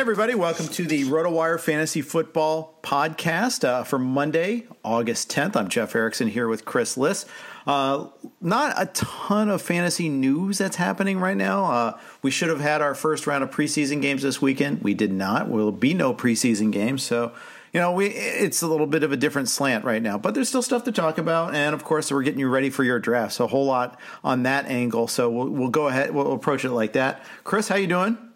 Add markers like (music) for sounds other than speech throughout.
Hey, everybody, welcome to the RotoWire Fantasy Football Podcast uh, for Monday, August 10th. I'm Jeff Erickson here with Chris Liss. Uh, not a ton of fantasy news that's happening right now. Uh, we should have had our first round of preseason games this weekend. We did not. Will be no preseason games. So, you know, we it's a little bit of a different slant right now, but there's still stuff to talk about. And of course, we're getting you ready for your draft. So, a whole lot on that angle. So, we'll, we'll go ahead. We'll approach it like that. Chris, how you doing?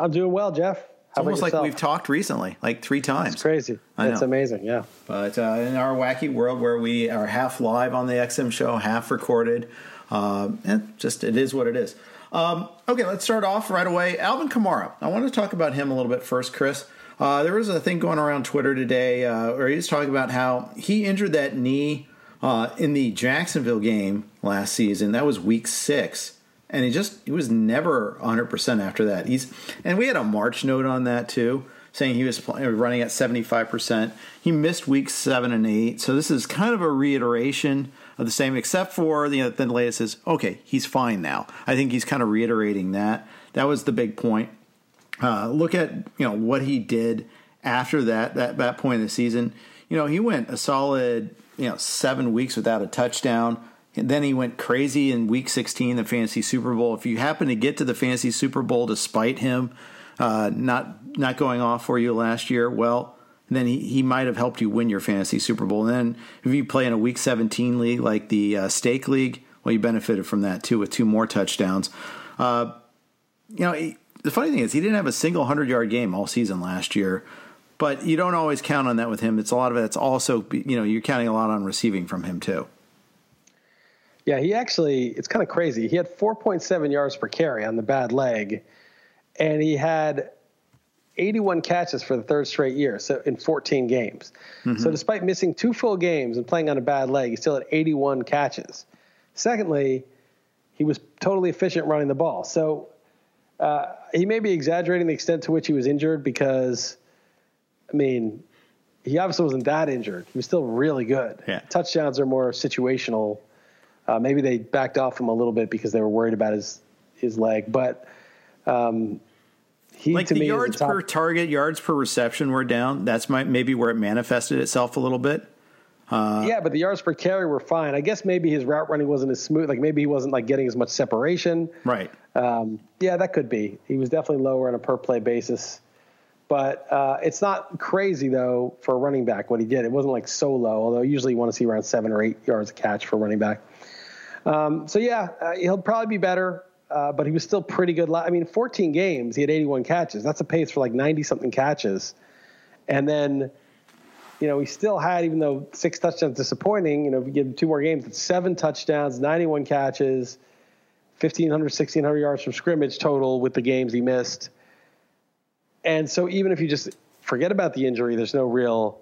I'm doing well, Jeff. How It's almost like we've talked recently, like three times. It's crazy. It's amazing. Yeah. But uh, in our wacky world where we are half live on the XM show, half recorded, uh, and just it is what it is. Um, okay, let's start off right away. Alvin Kamara. I want to talk about him a little bit first, Chris. Uh, there was a thing going around Twitter today uh, where he was talking about how he injured that knee uh, in the Jacksonville game last season. That was week six. And he just he was never 100% after that. He's and we had a March note on that too, saying he was running at 75%. He missed weeks 7 and 8. So this is kind of a reiteration of the same except for the the latest is okay, he's fine now. I think he's kind of reiterating that. That was the big point. Uh, look at you know what he did after that that that point of the season. You know he went a solid you know seven weeks without a touchdown. And then he went crazy in Week 16, the Fantasy Super Bowl. If you happen to get to the Fantasy Super Bowl despite him uh, not not going off for you last year, well, then he, he might have helped you win your Fantasy Super Bowl. And then if you play in a Week 17 league like the uh, Stake League, well, you benefited from that too with two more touchdowns. Uh, you know, he, the funny thing is he didn't have a single 100 yard game all season last year, but you don't always count on that with him. It's a lot of it's also, you know, you're counting a lot on receiving from him too. Yeah, he actually, it's kind of crazy. He had 4.7 yards per carry on the bad leg, and he had 81 catches for the third straight year, so in 14 games. So despite missing two full games and playing on a bad leg, he still had 81 catches. Secondly, he was totally efficient running the ball. So Uh, he may be exaggerating the extent to which he was injured because, I mean, he obviously wasn't that injured. He was still really good. Yeah. Touchdowns are more situational. Uh, maybe they backed off him a little bit because they were worried about his his leg, but um, he like to the yards top- per target, yards per reception were down. That's my, maybe where it manifested itself a little bit. yeah, but the yards per carry were fine. I guess maybe his route running wasn't as smooth. Like maybe he wasn't like getting as much separation. Right. Um, yeah, that could be. He was definitely lower on a per play basis. But uh, it's not crazy though for a running back what he did. It wasn't like so low. Although usually you want to see around seven or eight yards a catch for a running back. Um, so yeah, uh, he'll probably be better. Uh, but he was still pretty good. I mean, 14 games, he had 81 catches. That's a pace for like 90 something catches. And then, you know, he still had, even though six touchdowns disappointing, you know, if you give him two more games, it's seven touchdowns, 91 catches, 1,500, 1,600 yards from scrimmage total with the games he missed. And so even if you just forget about the injury, there's no real,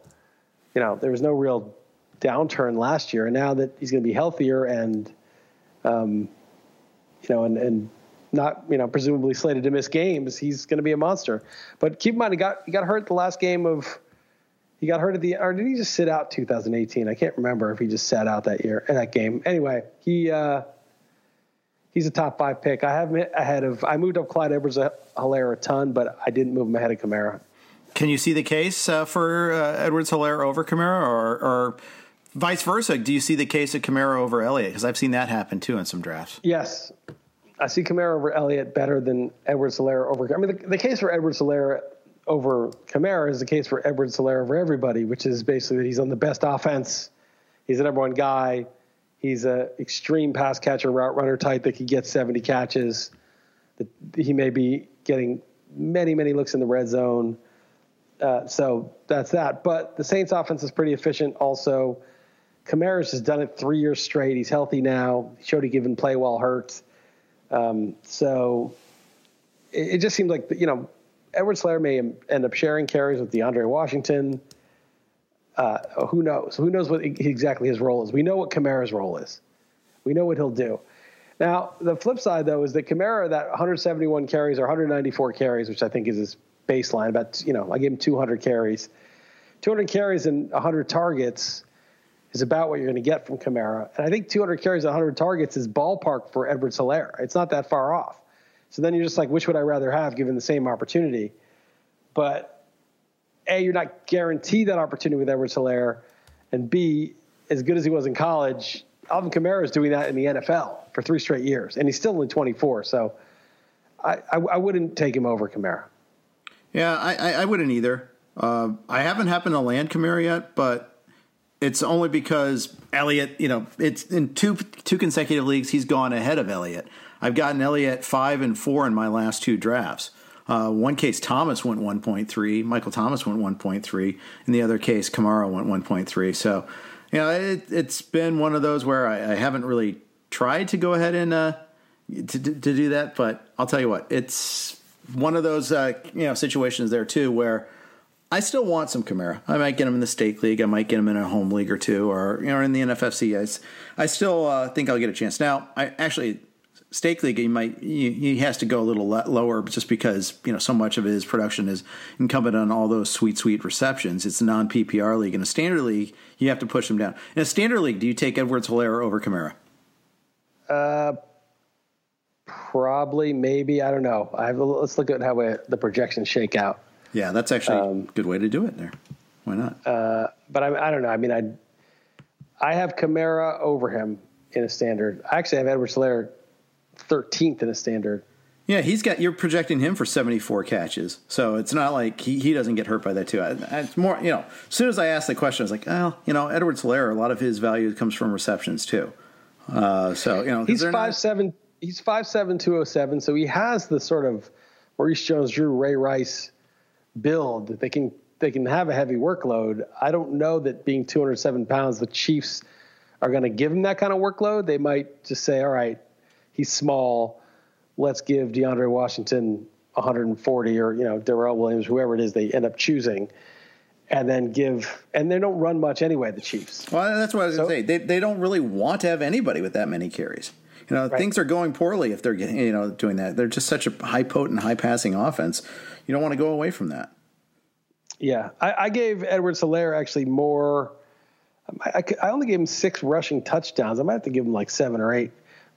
you know, there was no real downturn last year. And now that he's going to be healthier and, um, you know, and, and not, you know, presumably slated to miss games, he's going to be a monster. But keep in mind, he got, he got hurt the last game of, he got hurt at the, or did he just sit out 2018? I can't remember if he just sat out that year in that game. Anyway, he, uh, he's a top five pick. I have him ahead of, I moved up Clyde Edwards Helaire a ton, but I didn't move him ahead of Kamara. Can you see the case uh, for uh, Edwards Helaire over Kamara or, or vice versa? Do you see the case of Kamara over Elliott? Because I've seen that happen too in some drafts. Yes. I see Kamara over Elliott better than Edwards Helaire over. I mean, the, the case for Edwards Helaire over Kamara is the case for Edwards Helaire over everybody, which is basically that he's on the best offense. He's the number one guy. He's an extreme pass catcher, route runner type that can get 70 catches. He may be getting many, many looks in the red zone. Uh, so that's that. But the Saints offense is pretty efficient also. Kamara's has done it three years straight. He's healthy now. He showed he can play while hurt. Um, so it, it just seems like, you know, Edwards Helaire may end up sharing carries with DeAndre Washington. Uh, who knows? Who knows what exactly his role is? We know what Kamara's role is. We know what he'll do. Now, the flip side, though, is that Kamara, that 171 carries or 194 carries, which I think is his baseline, about, you know, I gave him 200 carries. 200 carries and 100 targets is about what you're going to get from Kamara. And I think 200 carries 100 targets is ballpark for Edwards Helaire. It's not that far off. So then you're just like, which would I rather have given the same opportunity? But A, you're not guaranteed that opportunity with Edwards Helaire. And B, as good as he was in college, Alvin Kamara is doing that in the NFL for three straight years. And he's still only 24. So I, I, I wouldn't take him over Kamara. Yeah, I, I, I wouldn't either. Uh, I haven't happened to land Kamara yet, but it's only because Elliott, you know, it's in two two consecutive leagues he's gone ahead of Elliott. I've gotten Elliott five and four in my last two drafts. Uh, one case Thomas went 1.3, Michael Thomas went 1.3. In the other case, Kamara went 1.3. So, you know, it, has been one of those where I, I, haven't really tried to go ahead and uh, to, to do that. But I'll tell you what, it's one of those uh, you know situations there too where I still want some Kamara. I might get him in the stake league. I might get him in a home league or two, or you know, in the NFFC. I, I still uh, think I'll get a chance. Now, I actually stake league. He might he, he has to go a little lower, just because you know so much of his production is incumbent on all those sweet sweet receptions. It's a non PPR league. In a standard league, you have to push him down. In a standard league, do you take Edwards Helaire over Kamara? Uh, probably, maybe. I don't know. I have, let's look at how we, the projections shake out. Yeah, that's actually um, a good way to do it there. Why not? Uh, but I, I don't know. I mean, I I have Kamara over him in a standard. I actually have Edwards Helaire 13th in a standard. Yeah, he's got. You're projecting him for 74 catches, so it's not like he, he doesn't get hurt by that too. I, it's more, you know. As soon as I asked the question, I was like, well, you know, Edwards Helaire. A lot of his value comes from receptions too. Uh, so you know, he's five not, seven. He's five seven two oh seven. So he has the sort of Maurice Jones-Drew, Ray Rice build. They can they can have a heavy workload. I don't know that being 207 pounds, the Chiefs are going to give him that kind of workload. They might just say, all right, he's small. Let's give DeAndre Washington 140 or, you know, Darrel Williams, whoever it is they end up choosing. And then give, and they don't run much anyway, the Chiefs. Well, that's what I was so, going to say. They, they don't really want to have anybody with that many carries. You know, right. things are going poorly if they're getting, you know doing that. They're just such a high potent, high passing offense. You don't want to go away from that. Yeah, I, I gave Edwards Helaire actually more. I, I, only gave him six rushing touchdowns. I might have to give him like seven or eight,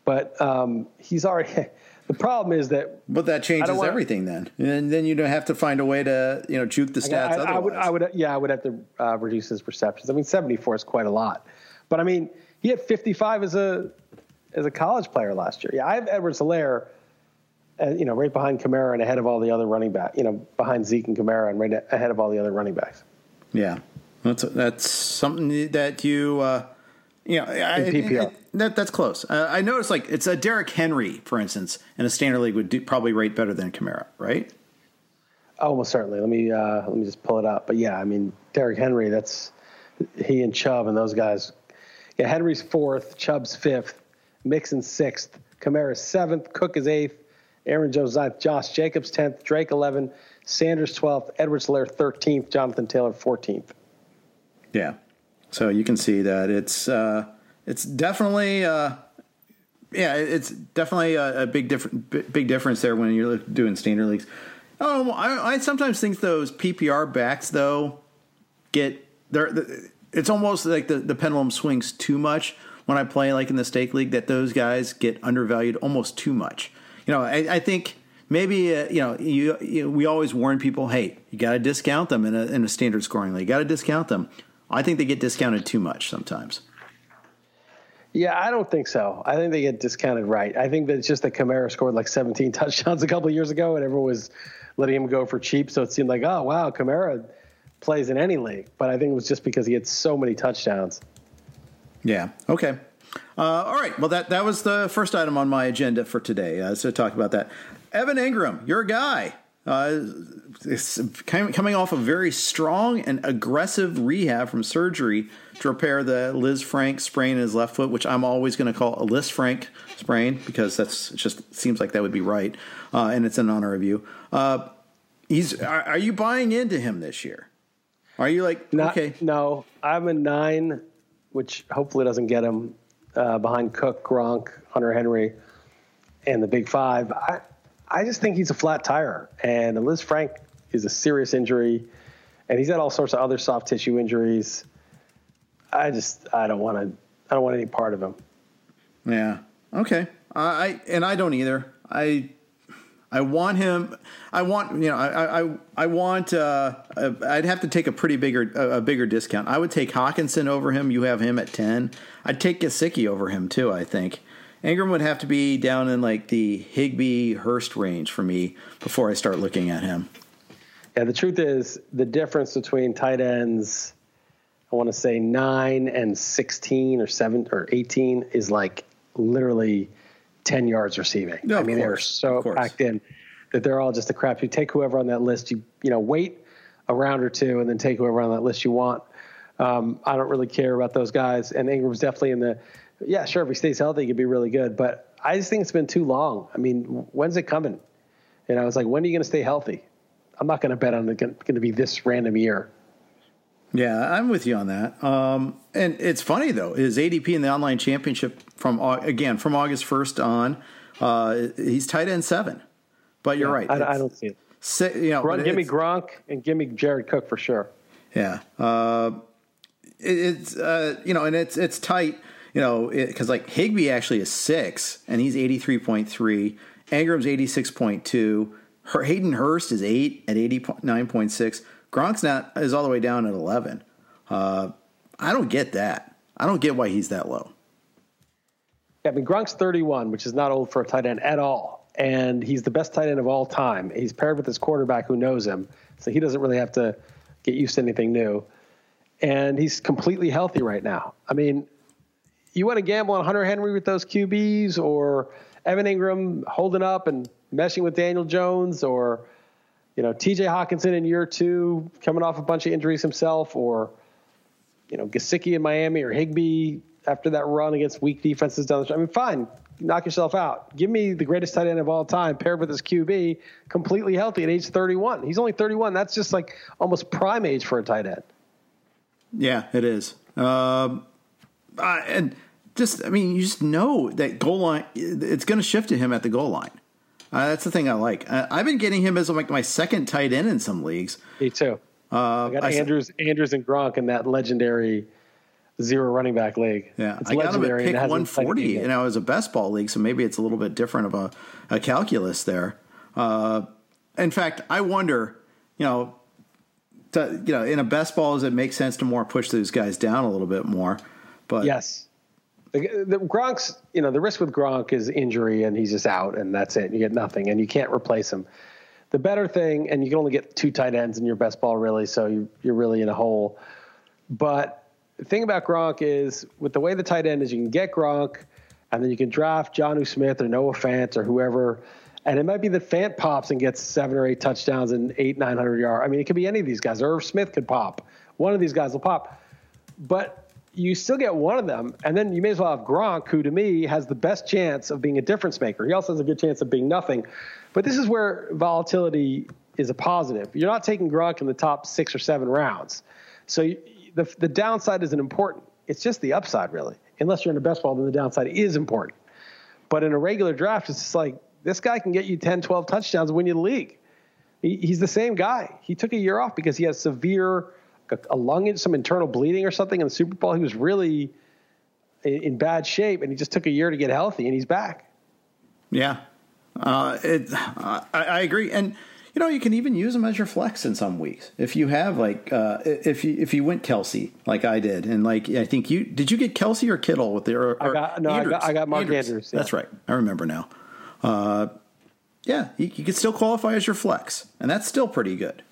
but um, he's already. (laughs) The problem is that. But that changes wanna, everything then, and then you don't have to find a way to you know juke the stats. I, I, I would, I would, yeah, I would have to uh, reduce his receptions. I mean, seventy four is quite a lot, but I mean, he had fifty five as a as a college player last year. Yeah, I have Edwards Helaire, uh, you know, right behind Kamara and ahead of all the other running back. You know, behind Zeke and Kamara and right ahead of all the other running backs. Yeah, that's that's something that you. Uh, you know, I, PPR. I, that, that's close. Uh, I noticed like it's a Derrick Henry, for instance, in a standard league would do, probably rate better than Kamara, right? Almost certainly. Let me uh, let me just pull it up. But yeah, I mean Derrick Henry. That's he and Chubb and those guys. Yeah, Henry's fourth, Chubb's fifth, Mixon sixth, Kamara seventh, Cook is eighth, Aaron Jones ninth, Josh Jacobs tenth, Drake eleven, Sanders twelfth, Edwards Helaire thirteenth, Jonathan Taylor fourteenth. Yeah, so you can see that it's uh, it's definitely uh, yeah, it's definitely a, a big different big difference there when you're doing standard leagues. Oh, I, I sometimes think those PPR backs though get they're, it's almost like the, the pendulum swings too much when I play like in the stake league that those guys get undervalued almost too much. You know, I, I think maybe uh, you know you, you, we always warn people, hey, you got to discount them in a, in a standard scoring league. You got to discount them. I think they get discounted too much sometimes. Yeah, I don't think so. I think they get discounted right. I think that it's just that Kamara scored like 17 (laughs) touchdowns a couple years ago, and everyone was letting him go for cheap. So it seemed like, oh wow, Kamara plays in any league. But I think it was just because he had so many touchdowns. Yeah. Okay. Uh, all right. Well, that that was the first item on my agenda for today. Uh, so talk about that. Evan Engram, your guy. Uh, coming off a very strong and aggressive rehab from surgery to repair the Lisfranc sprain in his left foot, which I'm always going to call a Lisfranc sprain because that's just seems like that would be right, uh, and it's an honor of you. Uh, he's are, are, you buying into him this year? Are you like Not, okay? No, I'm a nine, which hopefully doesn't get him uh, behind Cook, Gronk, Hunter Henry, and the Big Five. I, I just think he's a flat tire. And Lisfranc is a serious injury, and he's had all sorts of other soft tissue injuries. I just I don't want to I don't want any part of him. Yeah. Okay. I and I don't either. I I want him. I want you know. I I I want. Uh, I'd have to take a pretty bigger a, bigger discount. I would take Hockenson over him. You have him at ten. I'd take Gesicki over him too. I think. Engram would have to be down in like the Higbee Hurst range for me before I start looking at him. Yeah, the truth is the difference between tight ends, I want to say nine and sixteen or seven or eighteen is like literally ten yards receiving. No, I mean, they're so packed in that they're all just a crap. You take whoever on that list, you you know, wait a round or two and then take whoever on that list you want. Um, I don't really care about those guys, and Engram's definitely in the yeah, sure. If he stays healthy, he could be really good. But I just think it's been too long. I mean, when's it coming? And I was like, when are you going to stay healthy? I'm not going to bet on it going to be this random year. Yeah, I'm with you on that. Um, and it's funny though, his ADP in the online championship from again from August 1st on, uh, he's tight end seven. But you're yeah, right. I, I, don't see it. Say, you know, Run, give me Gronk and give me Jared Cook for sure. Yeah, uh, it, it's uh, you know, and it's it's tight you know, because like Higbee actually is six and he's 83.3. Engram's 86.2. Hayden Hurst is eight at 89.6. Gronk's not is all the way down at 11. Uh, I don't get that. I don't get why he's that low. Yeah, I mean, Gronk's 31, which is not old for a tight end at all. And he's the best tight end of all time. He's paired with his quarterback who knows him. So he doesn't really have to get used to anything new. And he's completely healthy right now. I mean, you want to gamble on Hunter Henry with those QBs or Evan Engram holding up and meshing with Daniel Jones or you know TJ Hockenson in year two coming off a bunch of injuries himself or you know Gesicki in Miami or Higbee after that run against weak defenses down the stretch. I mean, fine, knock yourself out. Give me the greatest tight end of all time paired with his QB, completely healthy at age 31. He's only 31. That's just like almost prime age for a tight end. Yeah, it is. Um, uh, and just I mean, you just know that goal line. It's going to shift to him at the goal line. Uh, that's the thing I like. Uh, I've been getting him as like my second tight end in some leagues. Me too. Uh, I got I Andrews, Andrews, and Gronk in that legendary zero running back league. Yeah, it's I got him at pick 140, and I was a best ball league, so maybe it's a little bit different of a, a calculus there. Uh, in fact, I wonder, you know, to, you know, in a best ball, does it make sense to more push those guys down a little bit more? But yes, the, the Gronk's, you know, the risk with Gronk is injury, and he's just out, and that's it. You get nothing, and you can't replace him. The better thing, and you can only get two tight ends in your best ball, really, so you, you're really in a hole. But the thing about Gronk is, with the way the tight end is, you can get Gronk, and then you can draft Jonnu Smith or Noah Fant or whoever and it might be that Fant pops and gets seven or eight touchdowns and eight, 900 yards. I mean, it could be any of these guys. Irv Smith could pop. One of these guys will pop. But you still get one of them. And then you may as well have Gronk, who to me has the best chance of being a difference maker. He also has a good chance of being nothing. But this is where volatility is a positive. You're not taking Gronk in the top six or seven rounds. So you, the, the downside isn't important. It's just the upside, really. Unless you're in a best ball, then the downside is important. But in a regular draft, it's just like this guy can get you 10, 12 touchdowns and win you the league. He, he's the same guy. He took a year off because he has severe a, a lung, some internal bleeding or something in the Super Bowl. He was really in, in bad shape, and he just took a year to get healthy, and he's back. Yeah, uh, it, uh, I, I, agree, and you know you can even use him as your flex in some weeks if you have like uh, if you if you went Kelce like I did, and like I think you did you get Kelce or Kittle with their I got no Andrews. I got, I got Mark Andrews. Andrews yeah. That's right, I remember now uh, yeah, you, he could still qualify as your flex, and that's still pretty good.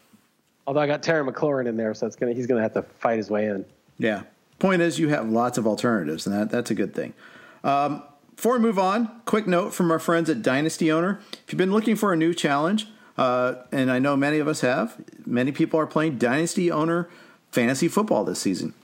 Although I got Terry McLaurin in there, so it's gonna he's gonna have to fight his way in. Yeah. Point is, you have lots of alternatives, and that that's a good thing. Um, before we move on, quick note from our friends at Dynasty Owner: if you've been looking for a new challenge, uh, and I know many of us have, many people are playing Dynasty Owner fantasy football this season.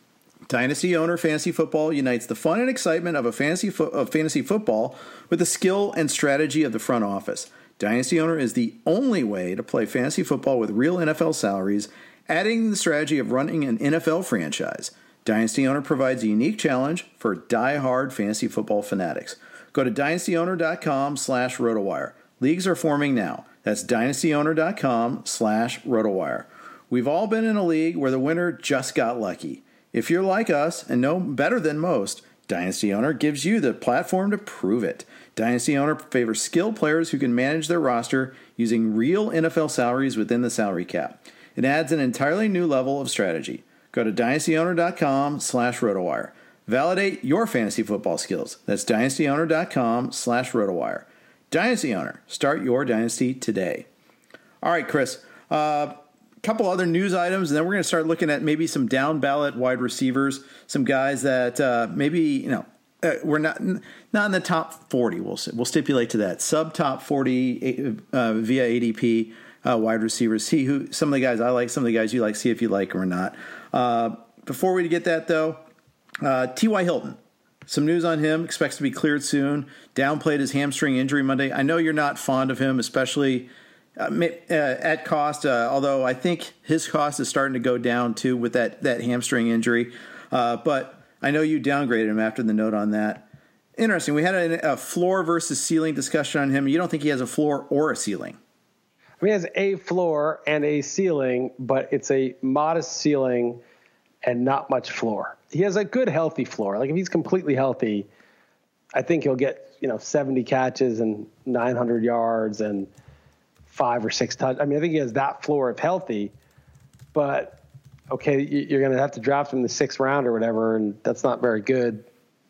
Dynasty Owner Fantasy Football unites the fun and excitement of a fantasy fo- of fantasy football with the skill and strategy of the front office. Dynasty Owner is the only way to play fantasy football with real NFL salaries, adding the strategy of running an NFL franchise. Dynasty Owner provides a unique challenge for die-hard fantasy football fanatics. Go to dynastyowner.com slash rotowire. Leagues are forming now. That's dynastyowner.com slash rotowire. We've all been in a league where the winner just got lucky. If you're like us and know better than most, Dynasty Owner gives you the platform to prove it. Dynasty Owner favors skilled players who can manage their roster using real NFL salaries within the salary cap. It adds an entirely new level of strategy. Go to dynastyowner.com slash rotowire. Validate your fantasy football skills. That's dynastyowner.com slash rotowire. Dynasty Owner. Start your dynasty today. All right, Chris. Uh, couple other news items, and then we're going to start looking at maybe some down ballot wide receivers, some guys that uh, maybe you know uh, we're not not in the top forty. We'll we'll stipulate to that sub top forty uh, via ADP uh, wide receivers. See who some of the guys I like, some of the guys you like. See if you like them or not. Uh, before we get that though, uh, T.Y. Hilton. Some news on him expects to be cleared soon. Downplayed his hamstring injury Monday. I know you're not fond of him, especially uh, uh, at cost, uh, although I think his cost is starting to go down too with that, that hamstring injury. Uh, but I know you downgraded him after the note on that. Interesting. We had a, a, floor versus ceiling discussion on him. You don't think he has a floor or a ceiling? I mean, he has a floor and a ceiling, but it's a modest ceiling and not much floor. He has a good, healthy floor. Like if he's completely healthy, I think he'll get you know 70 catches and 900 yards and – five or six touch. I mean, I think he has that floor if healthy, but okay, you're going to have to draft him the sixth round or whatever, and that's not very good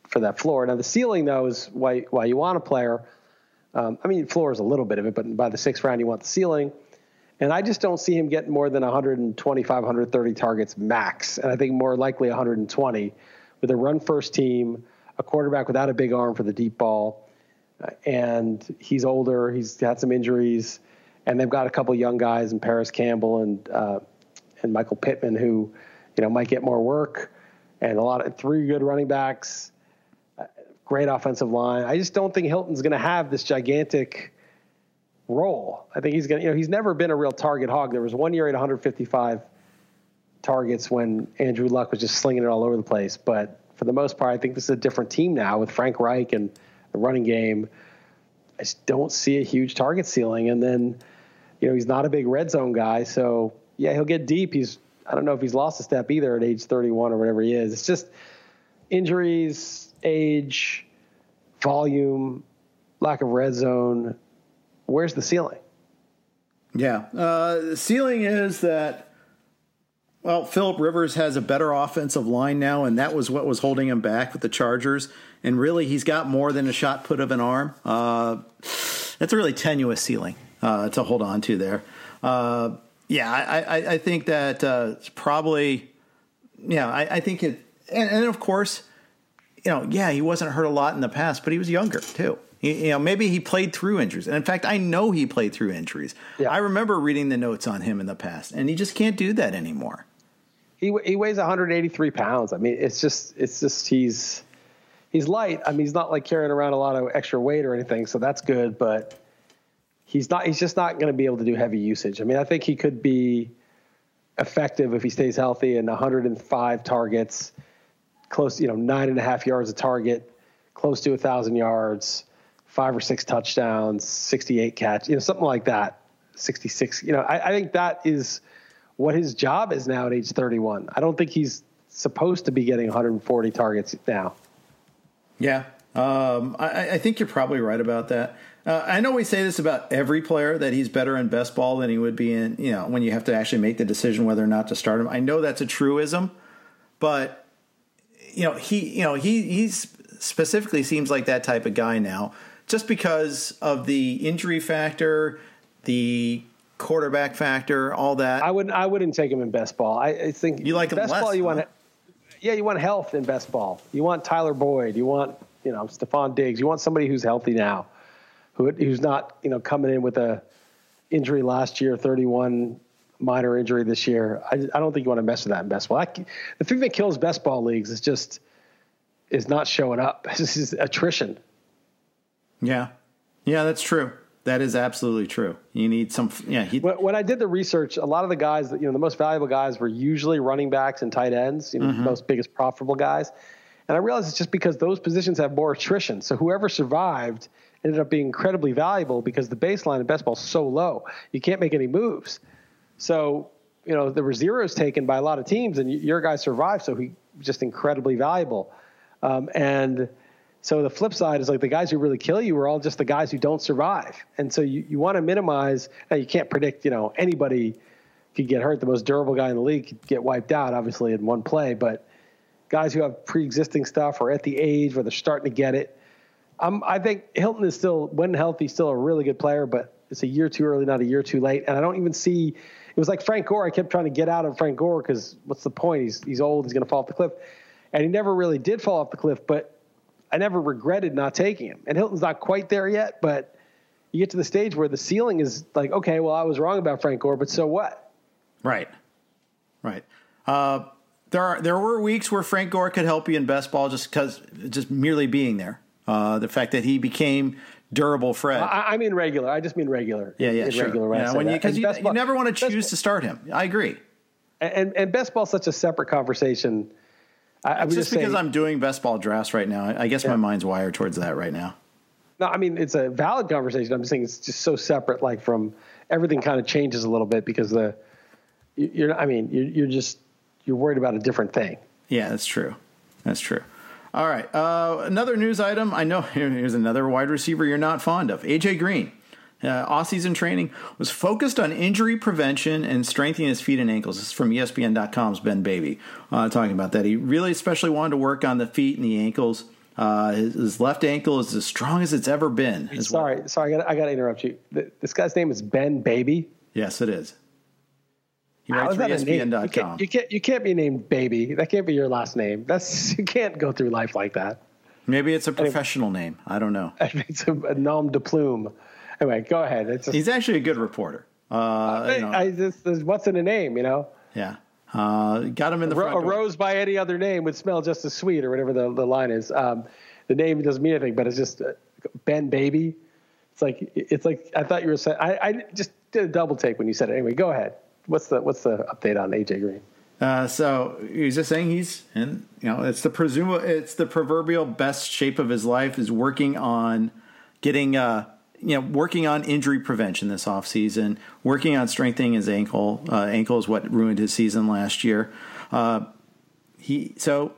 for that floor. Now, the ceiling though is why why you want a player. Um, I mean, floor is a little bit of it, but by the sixth round, you want the ceiling. And I just don't see him getting more than 125, 130 targets max, and I think more likely 120 with a run first team, a quarterback without a big arm for the deep ball, uh, and he's older. He's had some injuries and they've got a couple young guys in Parris Campbell and uh, and Michael Pittman who, you know, might get more work, and a lot of three good running backs, uh, great offensive line. I just don't think Hilton's going to have this gigantic role. I think he's going to, you know, he's never been a real target hog. There was one year at 155 targets when Andrew Luck was just slinging it all over the place, but for the most part, I think this is a different team now with Frank Reich and the running game. I just don't see a huge target ceiling. And then, you know, he's not a big red zone guy. So, yeah, he'll get deep. He's, I don't know if he's lost a step either at age 31 or whatever he is. It's just injuries, age, volume, lack of red zone. Where's the ceiling? Yeah. Uh, the ceiling is that, well, Philip Rivers has a better offensive line now, and that was what was holding him back with the Chargers. And really, he's got more than a shot put of an arm. Uh, that's a really tenuous ceiling uh, to hold on to there. Uh, yeah, I, I, I, think that uh, it's probably, yeah, I, I think it, and, and of course, you know, yeah, he wasn't hurt a lot in the past, but he was younger too. You know, maybe he played through injuries. And in fact, I know he played through injuries. Yeah. I remember reading the notes on him in the past, and he just can't do that anymore. He he weighs 183 pounds. I mean, it's just it's just he's he's light. I mean, he's not like carrying around a lot of extra weight or anything, so that's good. But he's not. He's just not going to be able to do heavy usage. I mean, I think he could be effective if he stays healthy and 105 targets, close, you know, nine and a half yards a target, close to a thousand yards five or six touchdowns, 68 catch, you know, something like that. 66. You know, I, I, think that is what his job is now at age 31. I don't think he's supposed to be getting 140 targets now. Yeah, um, I, I, think you're probably right about that. Uh, I know we say this about every player that he's better in best ball than he would be in, you know, when you have to actually make the decision whether or not to start him. I know that's a truism, but you know, he, you know, he he's specifically seems like that type of guy now just because of the injury factor, the quarterback factor, all that. I wouldn't. I wouldn't take him in best ball. I, I think you like best less, ball. You huh? want, yeah, you want health in best ball. You want Tyler Boyd. You want you know Stefon Diggs. You want somebody who's healthy now, who who's not you know coming in with a injury last year, thirty one minor injury this year. I, I don't think you want to mess with that in best ball. I, the thing that kills best ball leagues is just is not showing up. (laughs) This is attrition. Yeah, yeah, that's true. That is absolutely true. You need some. Yeah. He, when I did the research, a lot of the guys that you know, the most valuable guys were usually running backs and tight ends. You know, mm-hmm. most biggest profitable guys. And I realized it's just because those positions have more attrition. So whoever survived ended up being incredibly valuable because the baseline in best ball is so low. You can't make any moves. So, you know, there were zeros taken by a lot of teams, and your guy survived. So he just incredibly valuable. Um, and so the flip side is like the guys who really kill you are all just the guys who don't survive. And so you, you want to minimize, now you can't predict, you know, anybody could get hurt. The most durable guy in the league could get wiped out, obviously, in one play. But guys who have pre existing stuff or at the age where they're starting to get it, I think Hilton is still, when healthy, still a really good player, but it's a year too early, not a year too late. And I don't even see, it was like Frank Gore. I kept trying to get out of Frank Gore because what's the point? He's, he's old, he's going to fall off the cliff. And he never really did fall off the cliff, but I never regretted not taking him. And Hilton's not quite there yet, but you get to the stage where the ceiling is like, okay, well, I was wrong about Frank Gore, but so what? Right, right. Uh, there are there were weeks where Frank Gore could help you in best ball just because just merely being there. Uh, the fact that he became durable Fred. I, I, mean regular. I just mean regular. Yeah, yeah, sure. Regular yeah, when you because you, you, never want to choose to start him. I agree. And and best ball such a separate conversation I, I just, just because I'm doing best ball drafts right now. I guess yeah. my mind's wired towards that right now. No, I mean it's a valid conversation. I'm just saying it's just so separate. Like from everything, kind of changes a little bit because the you're. I mean, you're, you're just you're worried about a different thing. Yeah, that's true. That's true. All right. Uh, another news item. I know (laughs) here's another wide receiver you're not fond of. AJ Green uh, off-season training was focused on injury prevention and strengthening his feet and ankles. This is from ESPN.com's Ben Baby uh, talking about that. He really especially wanted to work on the feet and the ankles. Uh, his, his, left ankle is as strong as it's ever been. Sorry, well. sorry, I got to interrupt you. This guy's name is Ben Baby. Yes, it is. He writes for ESPN.com. You can't, you can't, you can't be named Baby. That can't be your last name. That's (laughs) you can't go through life like that. Maybe it's a professional anyway, name. I don't know. (laughs) It's a, a nom de plume. Anyway, go ahead. Just, He's actually a good reporter. Uh, you know. I just, what's in a name, you know? Yeah. Uh, got him in the front. A rose by any other name would smell just as sweet, or whatever the, the line is. Um, the name doesn't mean anything, but it's just uh, Ben Baby. It's like it's like I thought you were saying. I, I just did a double take when you said it. Anyway, go ahead. What's the what's the update on AJ Green? Uh, so he's just saying he's in. you know it's the presumable it's the proverbial best shape of his life is working on getting uh you know working on injury prevention this offseason, working on strengthening his ankle. Uh, ankle is what ruined his season last year. Uh, he so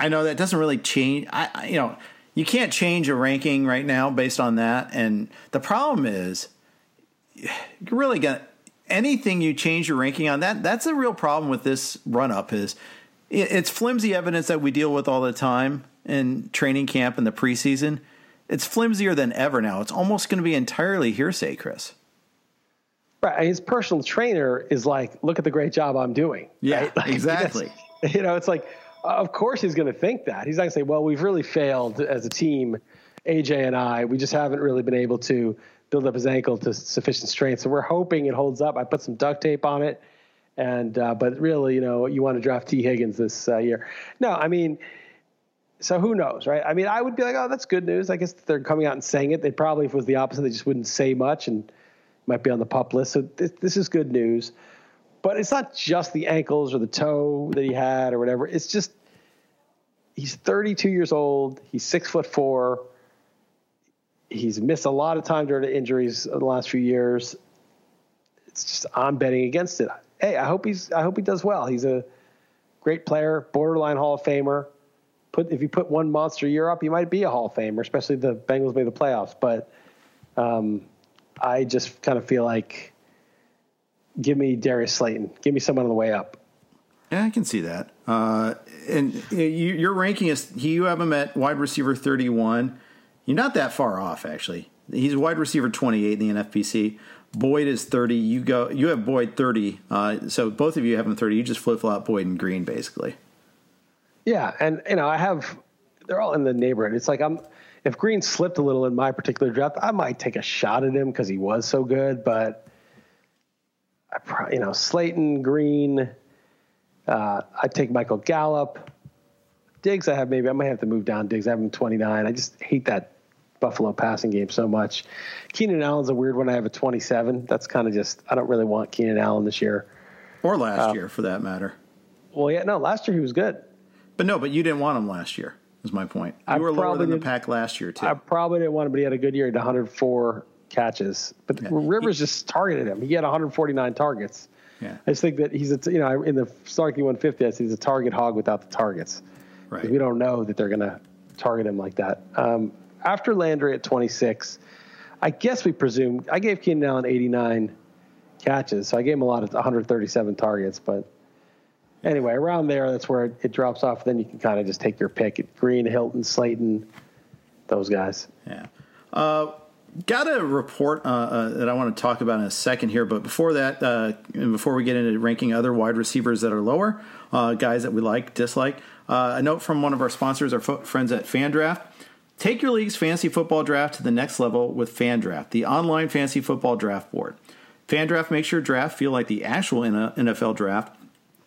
I know that doesn't really change. I, I you know you can't change a ranking right now based on that, and the problem is (sighs) you're really gonna anything you change your ranking on that that's a real problem with this run up is it's flimsy evidence that we deal with all the time in training camp and the preseason. It's flimsier than ever now. It's almost going to be entirely hearsay chris. Right his personal trainer is like look at the great job i'm doing. Yeah right? (laughs) like, exactly. you know it's like of course he's going to think that. He's not going to say well we've really failed as a team aj and i. We just haven't really been able to build up his ankle to sufficient strength. So we're hoping it holds up. I put some duct tape on it, and uh, but really, you know, you want to draft Tee Higgins this uh, year. No, I mean, so who knows, right? I mean, I would be like, oh, that's good news. I guess they're coming out and saying it. They probably, if it was the opposite, they just wouldn't say much and might be on the pup list. So this, this is good news. But it's not just the ankles or the toe that he had or whatever. It's just he's 32 years old. He's six foot four he's missed a lot of time during the injuries in the last few years. It's just I'm betting against it. Hey, I hope he's I hope he does well. He's a great player, borderline Hall of Famer. Put if you put one monster year up, you might be a Hall of Famer, especially the Bengals made the playoffs. But um, I just kind of feel like give me Darius Slayton, give me someone on the way up. Yeah, I can see that. Uh, and you, your ranking is you have him at wide receiver 31. You're not that far off, actually. He's wide receiver 28 in the NFBC. Boyd is 30. You go. You have Boyd 30. Uh, so both of you have him 30. You just flip flop Boyd and Green, basically. Yeah, and you know I have. They're all in the neighborhood. It's like I'm. If Green slipped a little in my particular draft, I might take a shot at him because he was so good. But I, probably, you know, Slayton, Green. Uh, I take Michael Gallup. Diggs, I have maybe I might have to move down Diggs. I have him 29. I just hate that Buffalo passing game so much. Keenan Allen's a weird one. I have a 27. That's kind of just I don't really want Keenan Allen this year, or last uh, year for that matter. Well, yeah, no, last year he was good. But no, but you didn't want him last year. Is my point. You I were lower than the pack last year too. I probably didn't want him, but he had a good year. He 104 catches. But yeah. Rivers he, just targeted him. He had 149 targets. Yeah. I just think that he's a you know in the Starkey 150, I he's a target hog without the targets. Right. We don't know that they're going to target him like that. Um, after Landry at 26, I guess we presume I gave Keenan Allen 89 catches, so I gave him a lot of 137 targets. But anyway, around there, that's where it, it drops off. Then you can kind of just take your pick: at Green, Hilton, Slayton, those guys. Yeah. Uh, got a report uh, uh, that I want to talk about in a second here, but before that, uh, and before we get into ranking other wide receivers that are lower, uh, guys that we like, dislike, uh, a note from one of our sponsors, our fo- friends at FanDraft. Take your league's fantasy football draft to the next level with FanDraft, the online fantasy football draft board. FanDraft makes your draft feel like the actual NFL draft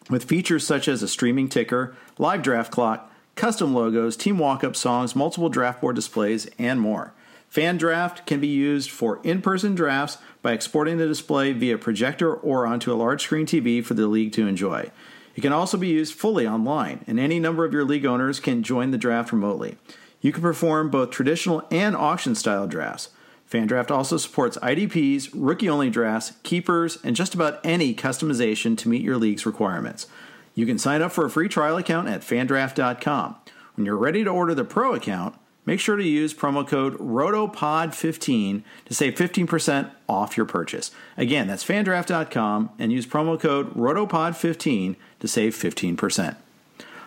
with features such as a streaming ticker, live draft clock, custom logos, team walk-up songs, multiple draft board displays, and more. FanDraft can be used for in-person drafts by exporting the display via projector or onto a large screen TV for the league to enjoy. It can also be used fully online, and any number of your league owners can join the draft remotely. You can perform both traditional and auction style drafts. FanDraft also supports IDPs, rookie only drafts, keepers, and just about any customization to meet your league's requirements. You can sign up for a free trial account at fandraft.com. When you're ready to order the pro account, make sure to use promo code ROTOPOD15 to save 15% off your purchase. Again, that's fandraft.com and use promo code ROTOPOD15 to save 15%.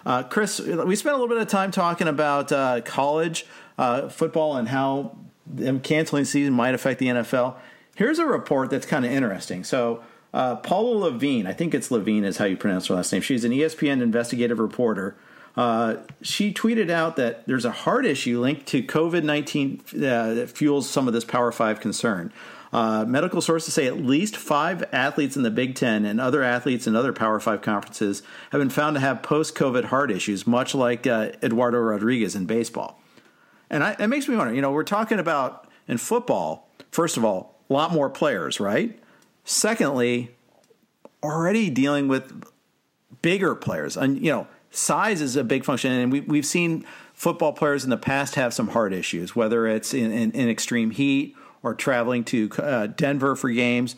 Uh, Chris, we spent a little bit of time talking about uh, college uh, football and how them canceling season might affect the NFL. Here's a report that's kind of interesting. So, uh, Paula Lavigne, I think it's Lavigne is how you pronounce her last name. She's an ESPN investigative reporter. Uh, she tweeted out that there's a heart issue linked to COVID 19 uh, that fuels some of this Power 5 concern. Uh, medical sources say at least five athletes in the Big Ten and other athletes in other Power Five conferences have been found to have post COVID heart issues, much like uh, Eduardo Rodriguez in baseball. And I, it makes me wonder you know, we're talking about in football, first of all, a lot more players, right? Secondly, already dealing with bigger players. And, you know, size is a big function. And we, we've seen football players in the past have some heart issues, whether it's in, in, in extreme heat or traveling to uh, Denver for games,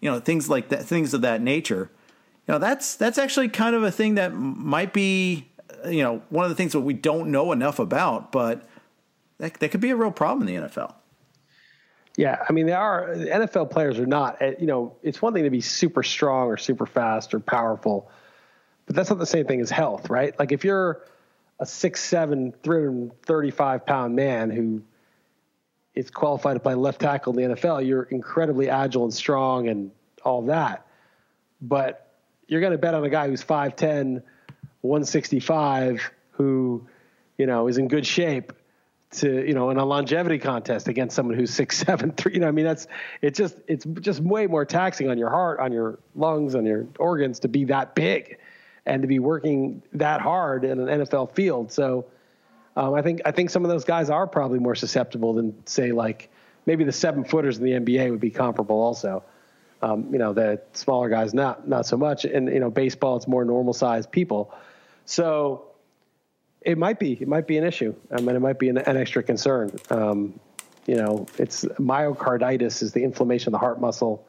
you know, things like that, things of that nature. You know, that's that's actually kind of a thing that might be, you know, one of the things that we don't know enough about, but that, that could be a real problem in the NFL. Yeah, I mean, they are NFL players are not. Eh, you know, it's one thing to be super strong or super fast or powerful, but that's not the same thing as health, right? Like if you're a 6'7", 335 pound man who is qualified to play left tackle in the NFL, you're incredibly agile and strong and all that. But you're going to bet on a guy who's 5'10", 165, who, you know, is in good shape to you know in a longevity contest against someone who's six (laughs) seven three you know i mean that's it's just it's just way more taxing on your heart on your lungs on your organs to be that big and to be working that hard in an nfl field so um, i think i think some of those guys are probably more susceptible than say like maybe the seven footers in the nba would be comparable also um, you know the smaller guys not not so much and you know baseball it's more normal sized people so it might be. It might be an issue. I mean, it might be an, an extra concern. Um, you know, it's myocarditis is the inflammation of the heart muscle,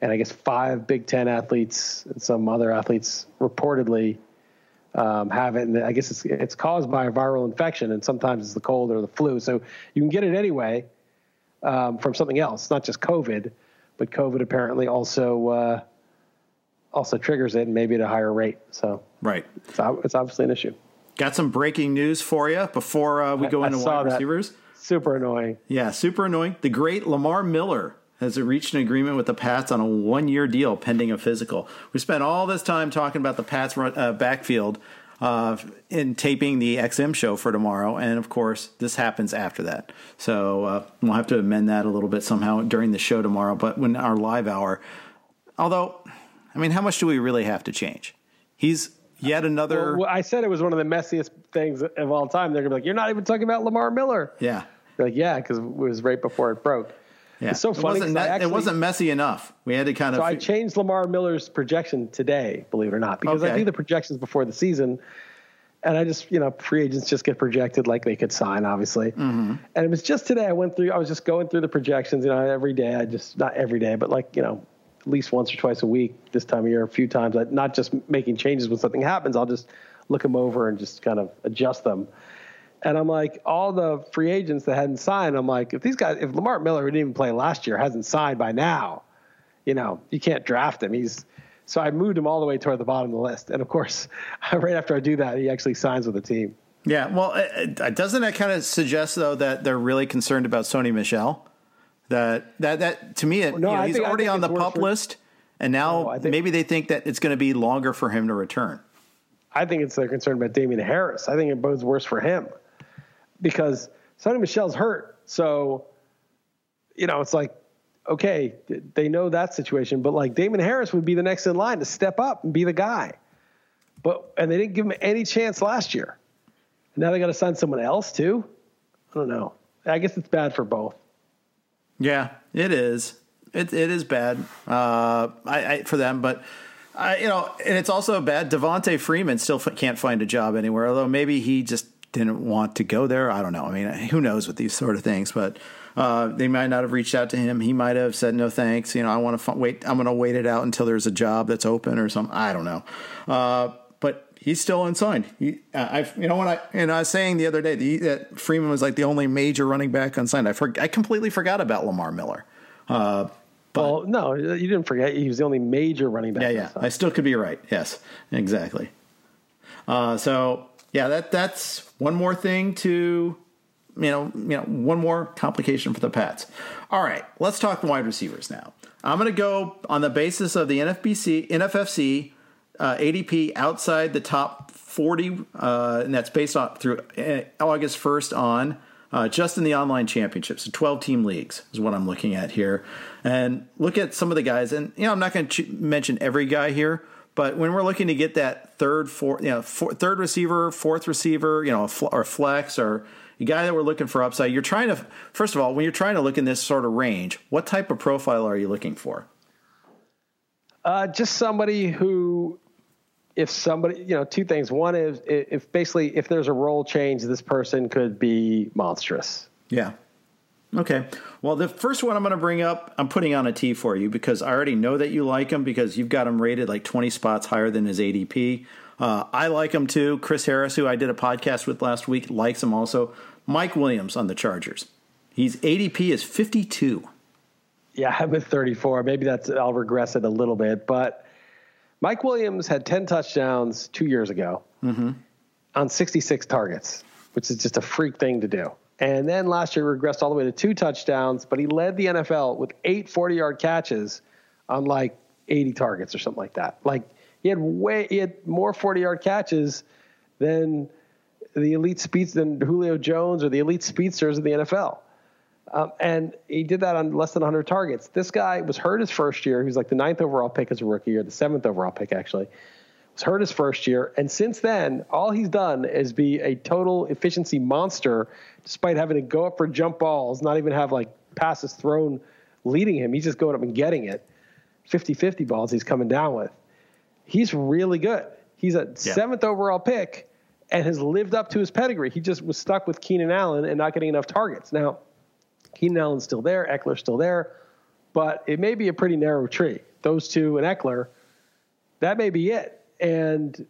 and I guess five Big Ten athletes and some other athletes reportedly um, have it. And I guess it's it's caused by a viral infection, and sometimes it's the cold or the flu. So you can get it anyway um, from something else, not just COVID, but COVID apparently also uh, also triggers it, and maybe at a higher rate. So right, it's, it's obviously an issue. Got some breaking news for you before uh, we go into wide receivers. Super annoying. Yeah, super annoying. The great Lamar Miller has it reached an agreement with the Pats on a one year deal pending a physical. We spent all this time talking about the Pats uh, backfield uh, in taping the XM show for tomorrow, and of course, this happens after that. So uh, we'll have to amend that a little bit somehow during the show tomorrow. But when our live hour, although, I mean, how much do we really have to change? He's yet another. Well, I said it was one of the messiest things of all time. They're gonna be like, "You're not even talking about Lamar Miller." Yeah. They're like, yeah, because it was right before it broke. Yeah. It's so funny. It wasn't, actually, it wasn't messy enough. We had to kind of. So I changed Lamar Miller's projection today, believe it or not, because okay. I do the projections before the season. And I just, you know, free agents just get projected like they could sign, obviously. Mm-hmm. And it was just today I went through, I was just going through the projections, you know, every day. I just, not every day, but like, you know, at least once or twice a week this time of year, a few times. Not just making changes when something happens. I'll just look them over and just kind of adjust them. And I'm like, all the free agents that hadn't signed, I'm like, if these guys, if Lamar Miller, who didn't even play last year, hasn't signed by now, you know, you can't draft him. He's so I moved him all the way toward the bottom of the list. And of course, (laughs) right after I do that, he actually signs with the team. Yeah, well, doesn't that kind of suggest though that they're really concerned about Sony Michel? That that that to me, it, no, you know, he's think, already on the pup for, list, and now no, think, maybe they think that it's going to be longer for him to return. I think it's they're about Damien Harris. I think it bodes worse for him because Sony Michel's hurt, so you know it's like okay, they know that situation, but like Damien Harris would be the next in line to step up and be the guy. But and they didn't give him any chance last year. And Now they got to sign someone else too. I don't know. I guess it's bad for both. Yeah, it is. It it is bad uh, I, I, for them, but I, you know, and it's also bad. Devonta Freeman still f- can't find a job anywhere. Although maybe he just didn't want to go there. I don't know. I mean, who knows with these sort of things? But uh, they might not have reached out to him. He might have said no thanks. You know, I want to f- wait. I'm going to wait it out until there's a job that's open or something. I don't know. Uh, but he's still unsigned. He, I, you know, when I and I was saying the other day the, that Freeman was like the only major running back unsigned. I for, I completely forgot about Lamar Miller. Uh, but, well, no, you didn't forget. He was the only major running back. Yeah, yeah. I still could be right. Yes, exactly. Uh, so yeah, that that's one more thing to you know, you know, one more complication for the Pats. All right, let's talk wide receivers now. I'm going to go on the basis of the NFBC, NFFC uh, ADP outside the top 40, uh, and that's based on through uh, August 1st on. Uh, just in the online championships, so 12 team leagues is what I'm looking at here. And look at some of the guys, and you know, I'm not going to ch- mention every guy here, but when we're looking to get that third, fourth, you know, four, third receiver, fourth receiver, you know, or flex, or a guy that we're looking for upside, you're trying to, first of all, when you're trying to look in this sort of range, what type of profile are you looking for? Uh, just somebody who if somebody, you know, two things. One is if basically if there's a role change, this person could be monstrous. Yeah. Okay. Well, the first one I'm going to bring up, I'm putting on a T for you because I already know that you like him because you've got him rated like 20 spots higher than his ADP. Uh, I like him too. Chris Harris, who I did a podcast with last week, likes him also. Mike Williams on the Chargers. He's ADP is 52. Yeah, I'm at 34. Maybe that's I'll regress it a little bit, but Mike Williams had 10 touchdowns two years ago mm-hmm. on 66 targets, which is just a freak thing to do. And then last year regressed all the way to two touchdowns, but he led the NFL with eight 40 yard catches on like 80 targets or something like that. Like he had way he had more 40 yard catches than the elite speeds than Julio Jones or the elite speedsters of the NFL. Um, and he did that on less than 100 targets. This guy was hurt his first year. He was like the ninth overall pick as a rookie, or the seventh overall pick actually. Was hurt his first year, and since then, all he's done is be a total efficiency monster, despite having to go up for jump balls, not even have like passes thrown leading him. He's just going up and getting it. 50-50 balls he's coming down with he's really good. He's a yeah. seventh overall pick and has lived up to his pedigree. He just was stuck with Keenan Allen and not getting enough targets. Now, Keenan Allen's still there, Ekeler's still there, but it may be a pretty narrow tree. Those two and Ekeler, that may be it. And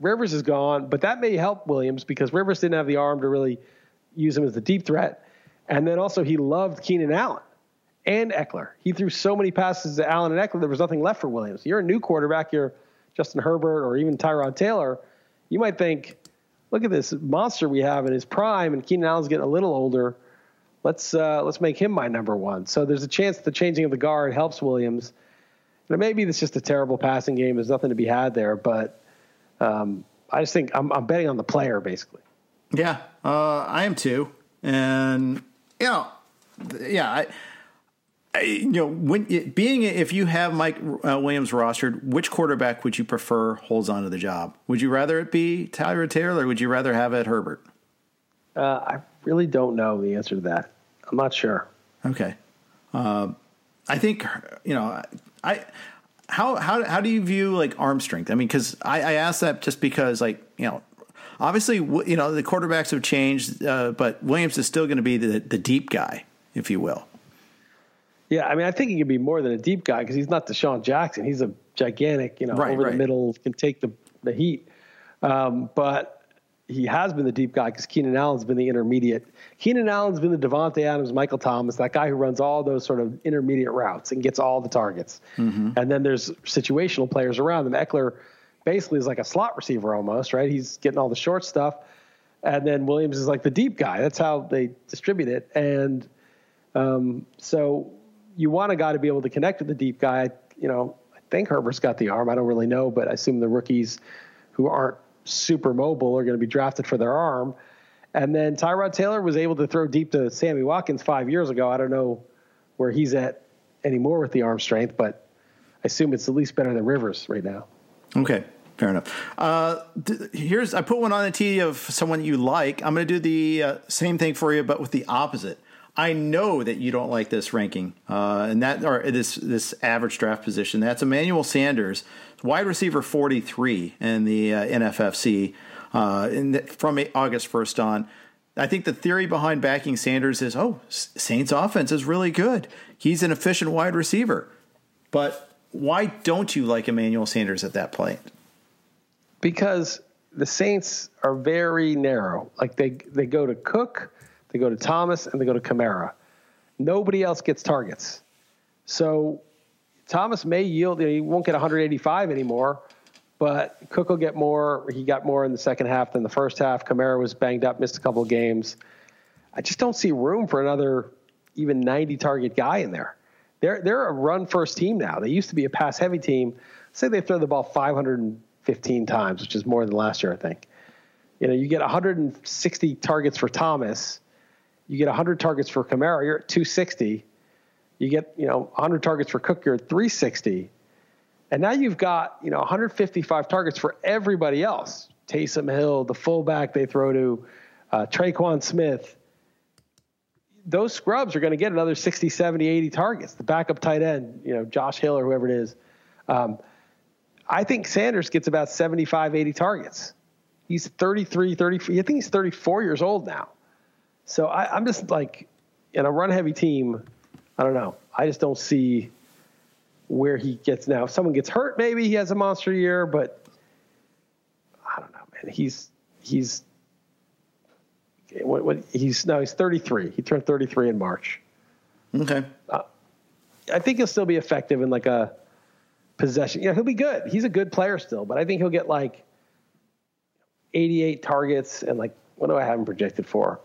Rivers is gone, but that may help Williams because Rivers didn't have the arm to really use him as the deep threat. And then also he loved Keenan Allen and Ekeler. He threw so many passes to Allen and Ekeler, there was nothing left for Williams. You're a new quarterback, you're Justin Herbert or even Tyrod Taylor. You might think, look at this monster we have in his prime, and Keenan Allen's getting a little older. Let's uh, let's make him my number one. So there's a chance the changing of the guard helps Williams. And maybe it's just a terrible passing game. There's nothing to be had there, but um, I just think I'm, I'm betting on the player basically. Yeah, uh, I am too, and you know, yeah, I you know, when being if you have Mike uh, Williams rostered, which quarterback would you prefer holds on to the job? Would you rather it be Tyler Taylor, or would you rather have it Herbert? Uh, I really don't know the answer to that. I'm not sure. Okay, uh, I think you know I. How how how do you view like arm strength? I mean, because I, I asked that just because like you know obviously you know the quarterbacks have changed, uh, but Williams is still going to be the the deep guy, if you will. Yeah, I mean, I think he can be more than a deep guy because he's not DeSean Jackson. He's a gigantic, you know, right, over right. the middle, can take the the heat. Um, but he has been the deep guy because Keenan Allen's been the intermediate. Keenan Allen's been the Davante Adams, Michael Thomas, that guy who runs all those sort of intermediate routes and gets all the targets. Mm-hmm. And then there's situational players around them. Ekeler basically is like a slot receiver almost, right? He's getting all the short stuff. And then Williams is like the deep guy. That's how they distribute it. And um, so you want a guy to be able to connect with the deep guy. You know, I think Herbert's got the arm. I don't really know, but I assume the rookies who aren't super mobile are going to be drafted for their arm. And then Tyrod Taylor was able to throw deep to Sammy Watkins five years ago. I don't know where he's at anymore with the arm strength, but I assume it's at least better than Rivers right now. Okay, fair enough. Uh, th- here's I put one on the tee of someone you like. I'm going to do the uh, same thing for you, but with the opposite. I know that you don't like this ranking, uh, and that or this this average draft position. That's Emmanuel Sanders, wide receiver forty three in the uh, NFFC, uh, in the, from August first on. I think the theory behind backing Sanders is, oh, Saints offense is really good. He's an efficient wide receiver, but why don't you like Emmanuel Sanders at that point? Because the Saints are very narrow. Like they they go to Cook they go to Thomas, and they go to Kamara. Nobody else gets targets. So Thomas may yield, he won't get 185 anymore, but Cook will get more. He got more in the second half than the first half. Kamara was banged up, missed a couple of games. I just don't see room for another even 90 target guy in there. They're, they're a run first team now. They used to be a pass heavy team. Say they throw the ball 515 times, which is more than last year, I think. You know, you get 160 targets for Thomas you get 100 targets for Kamara, you're at 260. You get, you know, 100 targets for Cook, you're at 360. And now you've got, you know, 155 targets for everybody else. Taysom Hill, the fullback they throw to, uh, Tre'Quan Smith. Those scrubs are going to get another 60, 70, 80 targets. The backup tight end, you know, Josh Hill or whoever it is. Um, I think Sanders gets about 75, 80 targets. He's 33, 34. I think he's 34 years old now. So I, I'm just like, in a run heavy team, I don't know. I just don't see where he gets now. If someone gets hurt, maybe he has a monster year, but I don't know, man. He's he's what, what he's now he's 33. He turned 33 in March. Okay. Uh, I think he'll still be effective in like a possession. Yeah, he'll be good. He's a good player still, but I think he'll get like 88 targets and like what do I have him projected for?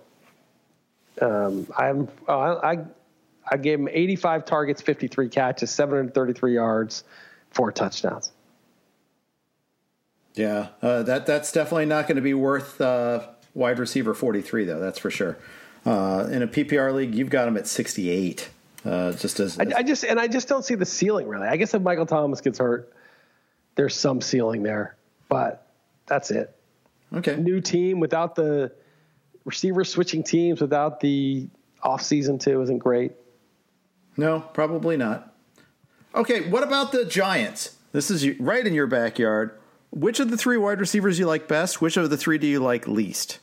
Um, I'm oh, I, I I gave him 85 targets, 53 catches, 733 yards, four touchdowns. Yeah, uh, that that's definitely not going to be worth uh, wide receiver 43 though. That's for sure. Uh, in a PPR league, you've got him at 68. Uh, just as, I, I, just and I just don't see the ceiling really. I guess if Michael Thomas gets hurt, there's some ceiling there, but that's it. Okay. New team without the receiver switching teams without the off season too isn't great. No, probably not. Okay, what about the Giants? This is right in your backyard. Which of the three wide receivers you like best? Which of the three do you like least?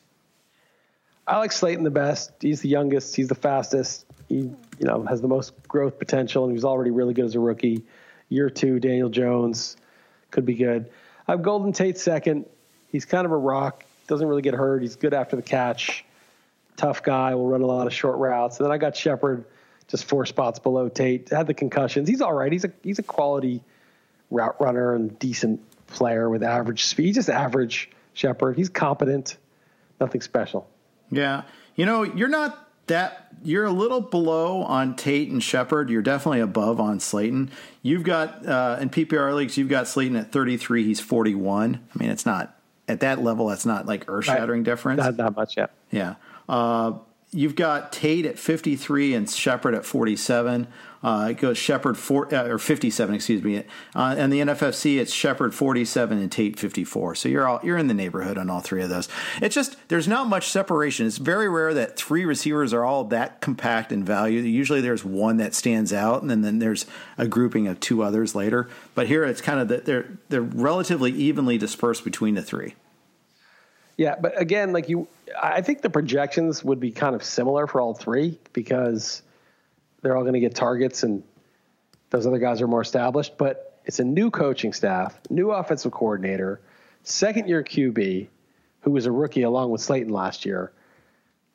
I like Slayton the best. He's the youngest. He's the fastest. He, you know, has the most growth potential, and he's already really good as a rookie. Year two, Daniel Jones could be good. I have Golden Tate second. He's kind of a rock. Doesn't really get hurt. He's good after the catch. Tough guy. Will run a lot of short routes. And then I got Shepard, just four spots below Tate. Had the concussions. He's all right. He's a he's a quality route runner and decent player with average speed. He's just average Shepard. He's competent. Nothing special. Yeah. You know, you're not that you're a little below on Tate and Shepard. You're definitely above on Slayton. You've got uh, in PPR leagues, you've got Slayton at 33. He's 41. I mean, it's not at that level. That's not like earth shattering difference. Not that much, yeah. Yeah. Uh, you've got Tate at 53 and Shepard at 47. Uh, it goes Shepard four uh, or 57, excuse me. Uh, and the NFFC, it's Shepard 47 and Tate 54. So you're all you're in the neighborhood on all three of those. It's just there's not much separation. It's very rare that three receivers are all that compact in value. Usually there's one that stands out, and then, then there's a grouping of two others later. But here it's kind of the, they're they're relatively evenly dispersed between the three. Yeah, but again, like you, I think the projections would be kind of similar for all three because they're all going to get targets, and those other guys are more established. But it's a new coaching staff, new offensive coordinator, second year QB, who was a rookie along with Slayton last year.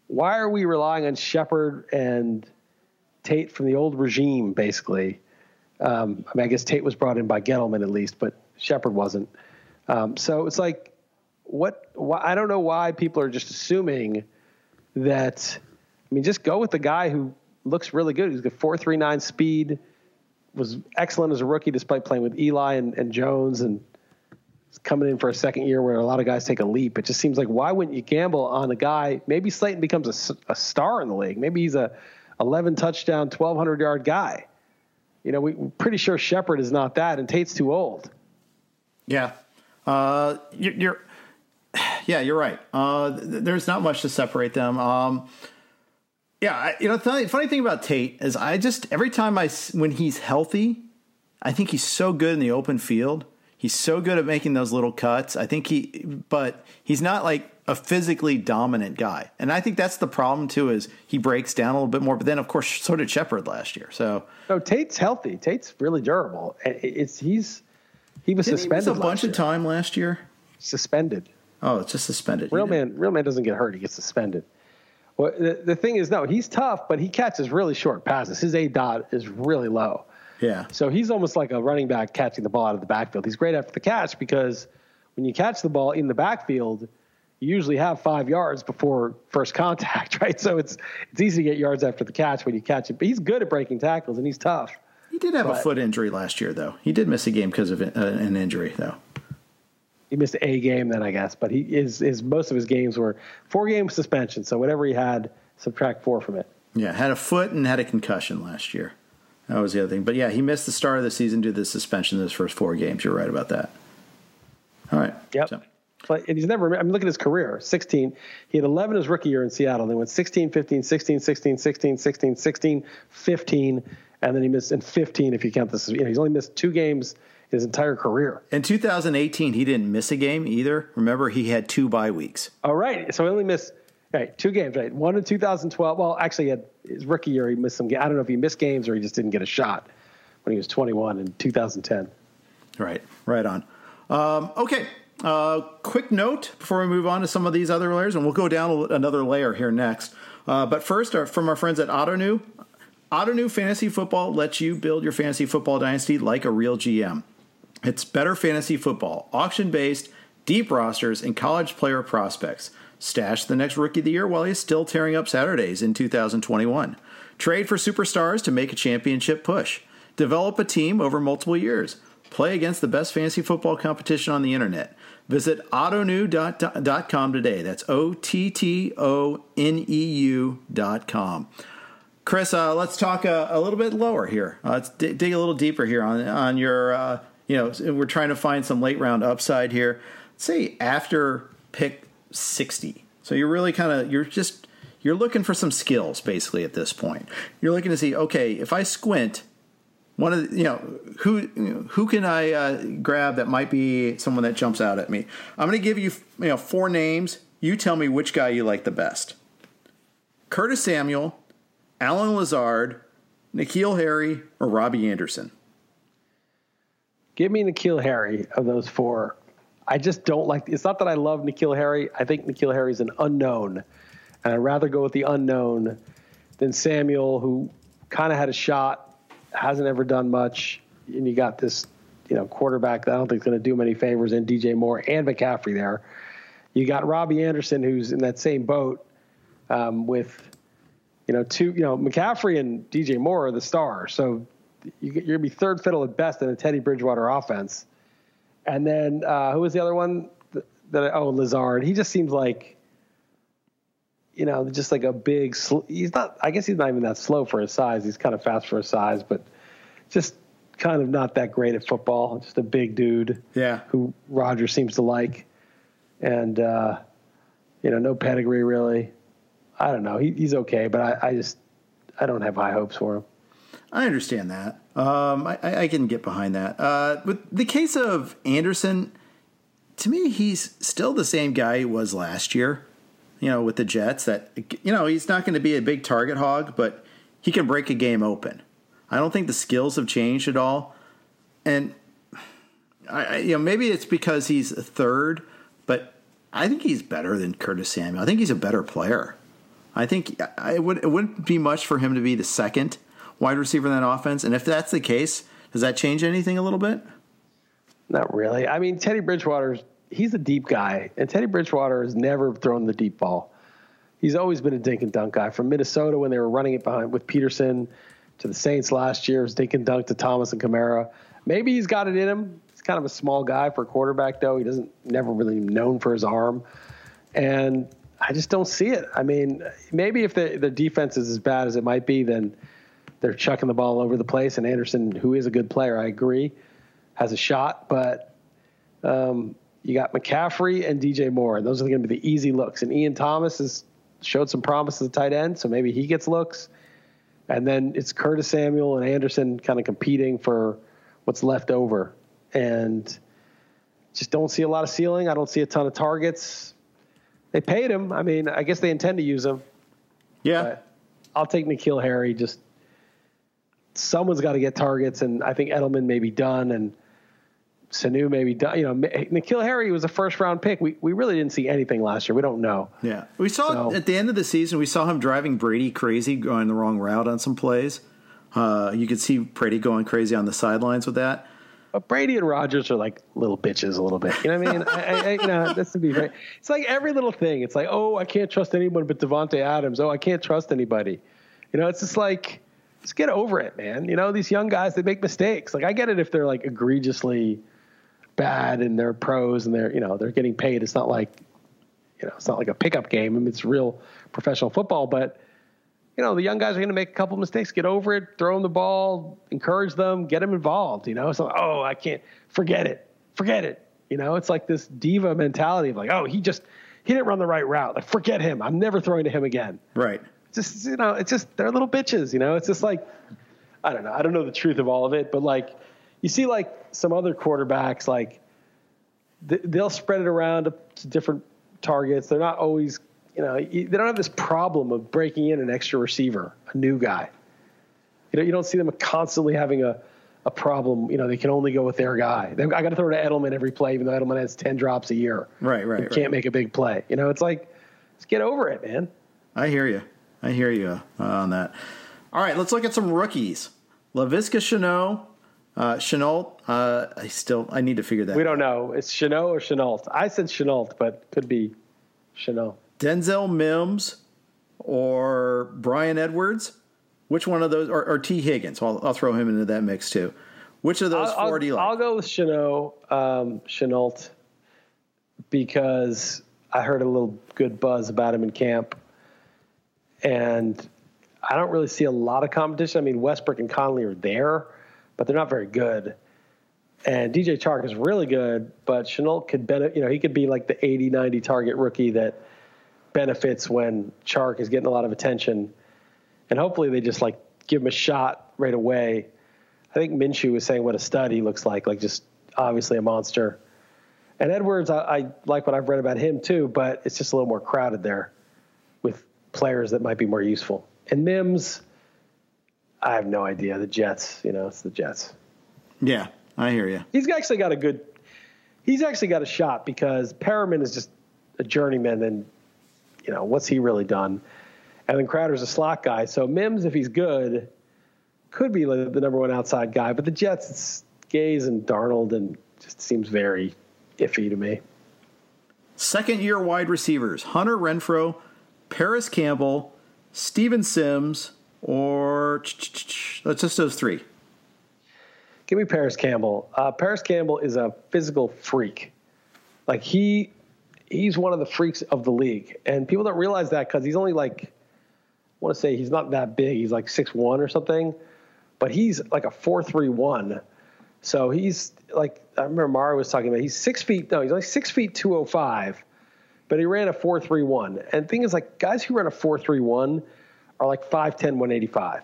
Why are we relying on Shepard and Tate from the old regime, basically? Um, I mean, I guess Tate was brought in by Gettleman at least, but Shepard wasn't. Um, so it's like, what? Why, I don't know why people are just assuming that. I mean, just go with the guy who looks really good. He's got four three nine speed. Was excellent as a rookie, despite playing with Eli and, and Jones, and coming in for a second year where a lot of guys take a leap. It just seems like why wouldn't you gamble on a guy? Maybe Slayton becomes a, a star in the league. Maybe he's a 11 touchdown, 1200 yard guy. You know, we, are pretty sure Shepard is not that, and Tate's too old. Yeah, uh, you're, (sighs) yeah, you're right. Uh, there's not much to separate them. Um, yeah, you know, the funny thing about Tate is I just every time I when he's healthy, I think he's so good in the open field. He's so good at making those little cuts. I think he, but he's not like a physically dominant guy, and I think that's the problem too. Is he breaks down a little bit more? But then, of course, so did Shepard last year. So no, Tate's healthy. Tate's really durable. It's he's he was suspended he a bunch year. of time last year. Suspended. Oh, it's just suspended. Real man, real man doesn't get hurt. He gets suspended. Well, the, the thing is, no, he's tough, but he catches really short passes. His A dot is really low. Yeah. So he's almost like a running back catching the ball out of the backfield. He's great after the catch because when you catch the ball in the backfield, you usually have five yards before first contact, (laughs) right? So it's it's easy to get yards after the catch when you catch it. But he's good at breaking tackles and he's tough. He did have but, a foot injury last year, though. He did miss a game because of uh, an injury, though he missed a game then I guess, but he is his most of his games were four game suspension. So whatever he had, subtract four from it. Yeah, had a foot and had a concussion last year. That was the other thing. But yeah, he missed the start of the season due to the suspension of his first four games. You're right about that. All right. Yep. So. But he's never, I mean, look at his career 16. He had 11 his rookie year in Seattle. They went 16, 15, 16, 16, 16, 16, 16, 15. And then he missed in 15 if you count this. You know, he's only missed two games his entire career. In 2018, he didn't miss a game either. Remember, he had two bye weeks. All right, so he only missed right two games. Right, one in 2012. Well, actually, he had his rookie year. He missed some. Games. I don't know if he missed games or he just didn't get a shot when he was 21 in 2010. Right, right on. Um, okay, uh, quick note before we move on to some of these other layers, and we'll go down another layer here next. Uh, but first, our, from our friends at Ottoneu, Ottoneu Fantasy Football lets you build your fantasy football dynasty like a real GM. It's better fantasy football, auction based, deep rosters, and college player prospects. Stash the next rookie of the year while he's still tearing up Saturdays in 2021. Trade for superstars to make a championship push. Develop a team over multiple years. Play against the best fantasy football competition on the internet. Visit ottoneu.com today. That's O T T O N E U.com. Chris, uh, let's talk uh, a little bit lower here. Uh, let's d- dig a little deeper here on on your. Uh, you know, we're trying to find some late round upside here. Say after pick sixty. So you're really kind of you're just you're looking for some skills basically at this point. You're looking to see okay if I squint one of the, you know who who can I uh, grab that might be someone that jumps out at me. I'm going to give you you know four names. You tell me which guy you like the best. Curtis Samuel, Allen Lazard, N'Keal Harry, or Robbie Anderson. Give me N'Keal Harry of those four. I just don't like. It's not that I love N'Keal Harry. I think N'Keal Harry is an unknown, and I'd rather go with the unknown than Samuel, who kind of had a shot hasn't ever done much, and you got this, you know, quarterback that I don't think is going to do many favors, and DJ Moore and McCaffrey there. You got Robbie Anderson, who's in that same boat um, with, you know, two, you know, McCaffrey and DJ Moore are the stars. So you, are going to be third fiddle at best in a Teddy Bridgewater offense. And then uh, who was the other one that, that oh Lazard? He just seems like you know, just like a big. Sl- he's not. I guess he's not even that slow for his size. He's kind of fast for his size, but just kind of not that great at football. Just a big dude. Yeah. Who Roger seems to like, and uh, you know, no pedigree really. I don't know. He, he's okay, but I, I, just I don't have high hopes for him. I understand that. Um, I, I, can get behind that. Uh, with the case of Anderson, to me, he's still the same guy he was last year you know, with the Jets that, you know, he's not going to be a big target hog, but he can break a game open. I don't think the skills have changed at all. And, I, you know, maybe it's because he's a third, but I think he's better than Curtis Samuel. I think he's a better player. I think it, would, it wouldn't be much for him to be the second wide receiver in that offense. And if that's the case, does that change anything a little bit? Not really. I mean, Teddy Bridgewater's he's a deep guy, and Teddy Bridgewater has never thrown the deep ball. He's always been a dink and dunk guy. From Minnesota when they were running it behind with Peterson to the Saints last year, it was dink and dunk to Thomas and Kamara. Maybe he's got it in him. He's kind of a small guy for a quarterback, though. He doesn't never really known for his arm, and I just don't see it. I mean, maybe if the the defense is as bad as it might be, then they're chucking the ball over the place. And Anderson, who is a good player, I agree, has a shot, but um, you got McCaffrey and DJ Moore. And those are going to be the easy looks. And Ian Thomas has showed some promise as a tight end, so maybe he gets looks. And then it's Curtis Samuel and Anderson kind of competing for what's left over. And just don't see a lot of ceiling. I don't see a ton of targets. They paid him. I mean, I guess they intend to use him. Yeah. I'll take N'Keal Harry. Just someone's got to get targets, and I think Edelman may be done. And – Sanu maybe you know N'Keal Harry was a first round pick. We we really didn't see anything last year. We don't know. Yeah, we saw so, at the end of the season. We saw him driving Brady crazy, going the wrong route on some plays. Uh, you could see Brady going crazy on the sidelines with that. But Brady and Rodgers are like little bitches a little bit. You know what I mean? I, I, you know, that's to be fair. It's like every little thing. It's like, oh, I can't trust anyone but Davante Adams. Oh, I can't trust anybody. You know, it's just like, just get over it, man. You know, these young guys they make mistakes. Like I get it if they're like egregiously bad and they're pros and they're you know they're getting paid. It's not like you know it's not like a pickup game. I mean, it's real professional football, but you know the young guys are going to make a couple mistakes. Get over it. Throw them the ball. Encourage them. Get them involved. You know, so oh I can't forget it. Forget it. You know, it's like this diva mentality of like oh he just he didn't run the right route. Like forget him. I'm never throwing to him again. Right. Just you know it's just they're little bitches. You know, it's just like I don't know. I don't know the truth of all of it, but like you see like some other quarterbacks like they'll spread it around to different targets. They're not always, you know, they don't have this problem of breaking in an extra receiver, a new guy. You know, you don't see them constantly having a, a problem. You know, they can only go with their guy. They, I got to throw to Edelman every play, even though Edelman has ten drops a year. Right, right. You can't make a big play. You know, it's like, let's get over it, man. I hear you. I hear you uh, on that. All right, let's look at some rookies. Laviska Shenault, uh, Shenault. Uh, I still I need to figure that. We don't know. It's Shenault or Shenault. I said Shenault, but could be Shenault. Denzel Mims or Bryan Edwards. Which one of those, or, or Tee Higgins? I'll, I'll, throw him into that mix too. Which of those I'll, 4 do you like? I'll go with Shenault, um, Shenault, because I heard a little good buzz about him in camp, and I don't really see a lot of competition. I mean, Westbrook and Conley are there, but they're not very good. And DJ Chark is really good, but Shenault could benefit. You know, he could be like the 80, 90 target rookie that benefits when Chark is getting a lot of attention. And hopefully they just like give him a shot right away. I think Minshew was saying what a stud he looks like, like just obviously a monster. And Edwards, I, I like what I've read about him too, but it's just a little more crowded there players that might be more useful. And Mims, I have no idea. The Jets, you know, it's the Jets. Yeah, I hear you. He's actually got a good. He's actually got a shot because Perriman is just a journeyman, and you know what's he really done? And then Crowder's a slot guy, so Mims, if he's good, could be the number one outside guy. But the Jets, it's Gase and Darnold, and just seems very iffy to me. Second year wide receivers: Hunter Renfrow, Parris Campbell, Steven Sims, or that's just those three. Give me Parris Campbell. Uh, Parris Campbell is a physical freak. Like he, he's one of the freaks of the league, and people don't realize that because he's only like, I want to say he's not that big. He's like six one or something, but he's like a four three one. So he's like I remember Mario was talking about. He's six feet. No, he's like six feet two oh five, but he ran a four three one. And thing is, like guys who run a four three one are like 5'10", 185.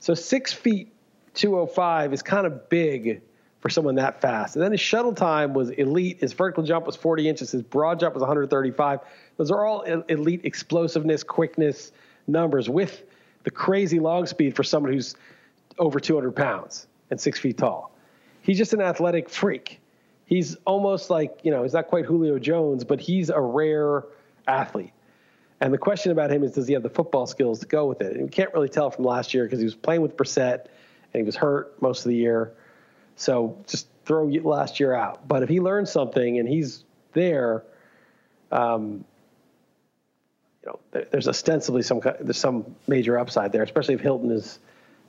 So six feet 205 is kind of big for someone that fast. And then his shuttle time was elite. His vertical jump was 40 inches. His broad jump was 135. Those are all elite explosiveness, quickness numbers with the crazy long speed for someone who's over 200 pounds and six feet tall. He's just an athletic freak. He's almost like, you know, he's not quite Julio Jones, but he's a rare athlete. And the question about him is, does he have the football skills to go with it? And we can't really tell from last year because he was playing with Brissett and he was hurt most of the year. So just throw last year out. But if he learns something and he's there, um, you know, there's ostensibly some there's some major upside there, especially if Hilton has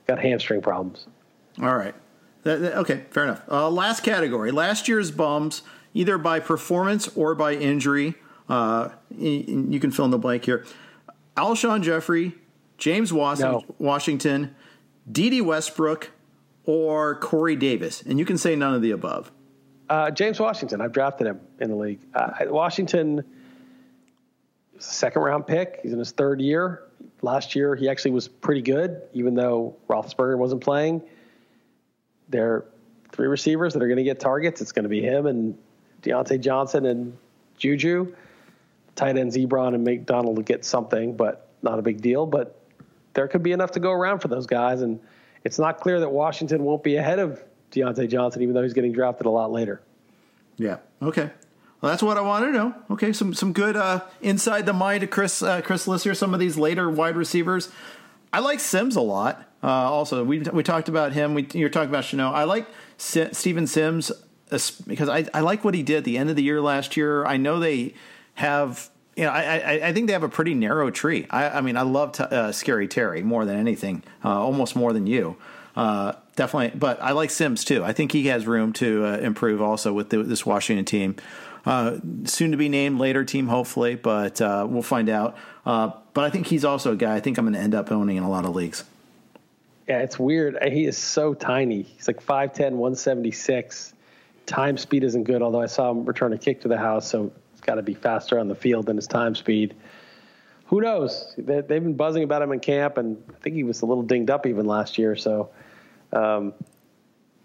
got hamstring problems. All right. Okay, fair enough. Uh, last category: last year's bums, either by performance or by injury. Uh, you can fill in the blank here. Alshon Jeffery, James no. Washington, Dede Westbrook, or Corey Davis, and you can say none of the above. Uh, James Washington. I've drafted him in the league. Uh, Washington, second round pick. He's in his third year. Last year, he actually was pretty good, even though Roethlisberger wasn't playing. There are three receivers that are going to get targets. It's going to be him and Diontae Johnson and Juju tight ends Ebron and McDonald to get something, but not a big deal. But there could be enough to go around for those guys, and it's not clear that Washington won't be ahead of Diontae Johnson, even though he's getting drafted a lot later. Yeah. Okay. Well, that's what I wanted to know. Okay, some some good uh, inside the mind of Chris uh, Chris Lister. Some of these later wide receivers. I like Sims a lot. Uh, also, we we talked about him. We, you're talking about Shenault. I like S- Steven Sims because I, I like what he did at the end of the year last year. I know they have you know, I, I, I, think they have a pretty narrow tree. I, I mean, I love t- uh, Scary Terry more than anything, uh, almost more than you. Uh, definitely, but I like Sims too. I think he has room to uh, improve also with the, this Washington team. Uh, soon to be named later team, hopefully, but we'll find out. But I think he's also a guy I think I'm going to end up owning in a lot of leagues. Yeah, it's weird. He is so tiny. He's like 5'10, 176. Time speed isn't good, although I saw him return a kick to the house, so he's got to be faster on the field than his time speed. Who knows? They, have been buzzing about him in camp, and I think he was a little dinged up even last year. So, um,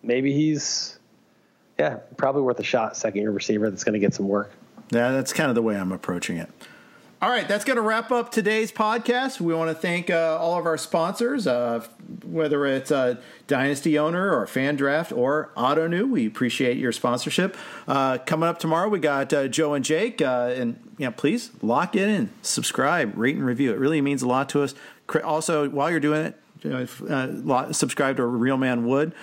maybe he's, yeah, probably worth a shot. Second year receiver that's going to get some work. Yeah, that's kind of the way I'm approaching it. All right, that's going to wrap up today's podcast. We want to thank uh, all of our sponsors, uh, whether it's Dynasty Owner or Fan Draft or Ottoneu. We appreciate your sponsorship. Uh, coming up tomorrow, we got uh, Joe and Jake, uh, and you know, please lock in and subscribe, rate and review. It really means a lot to us. Also, while you're doing it, you know, subscribe to Real Man Wood.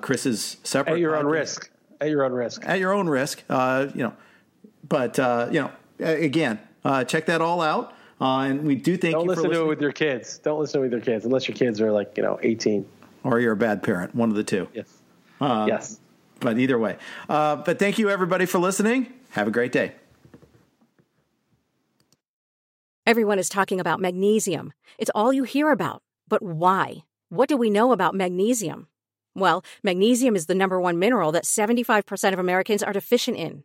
Chris is separate. At your own risk. At your own risk. At your own risk. you know, but you know, again uh, check that all out. Uh, and we do thank Don't you listen for to it with your kids. Don't listen to it with your kids unless your kids are like, you know, 18. Or you're a bad parent, one of the two. Yes. Uh, yes. But either way. Uh, but thank you, everybody, for listening. Have a great day. Everyone is talking about magnesium. It's all you hear about. But why? What do we know about magnesium? Well, magnesium is the number one mineral that 75% of Americans are deficient in.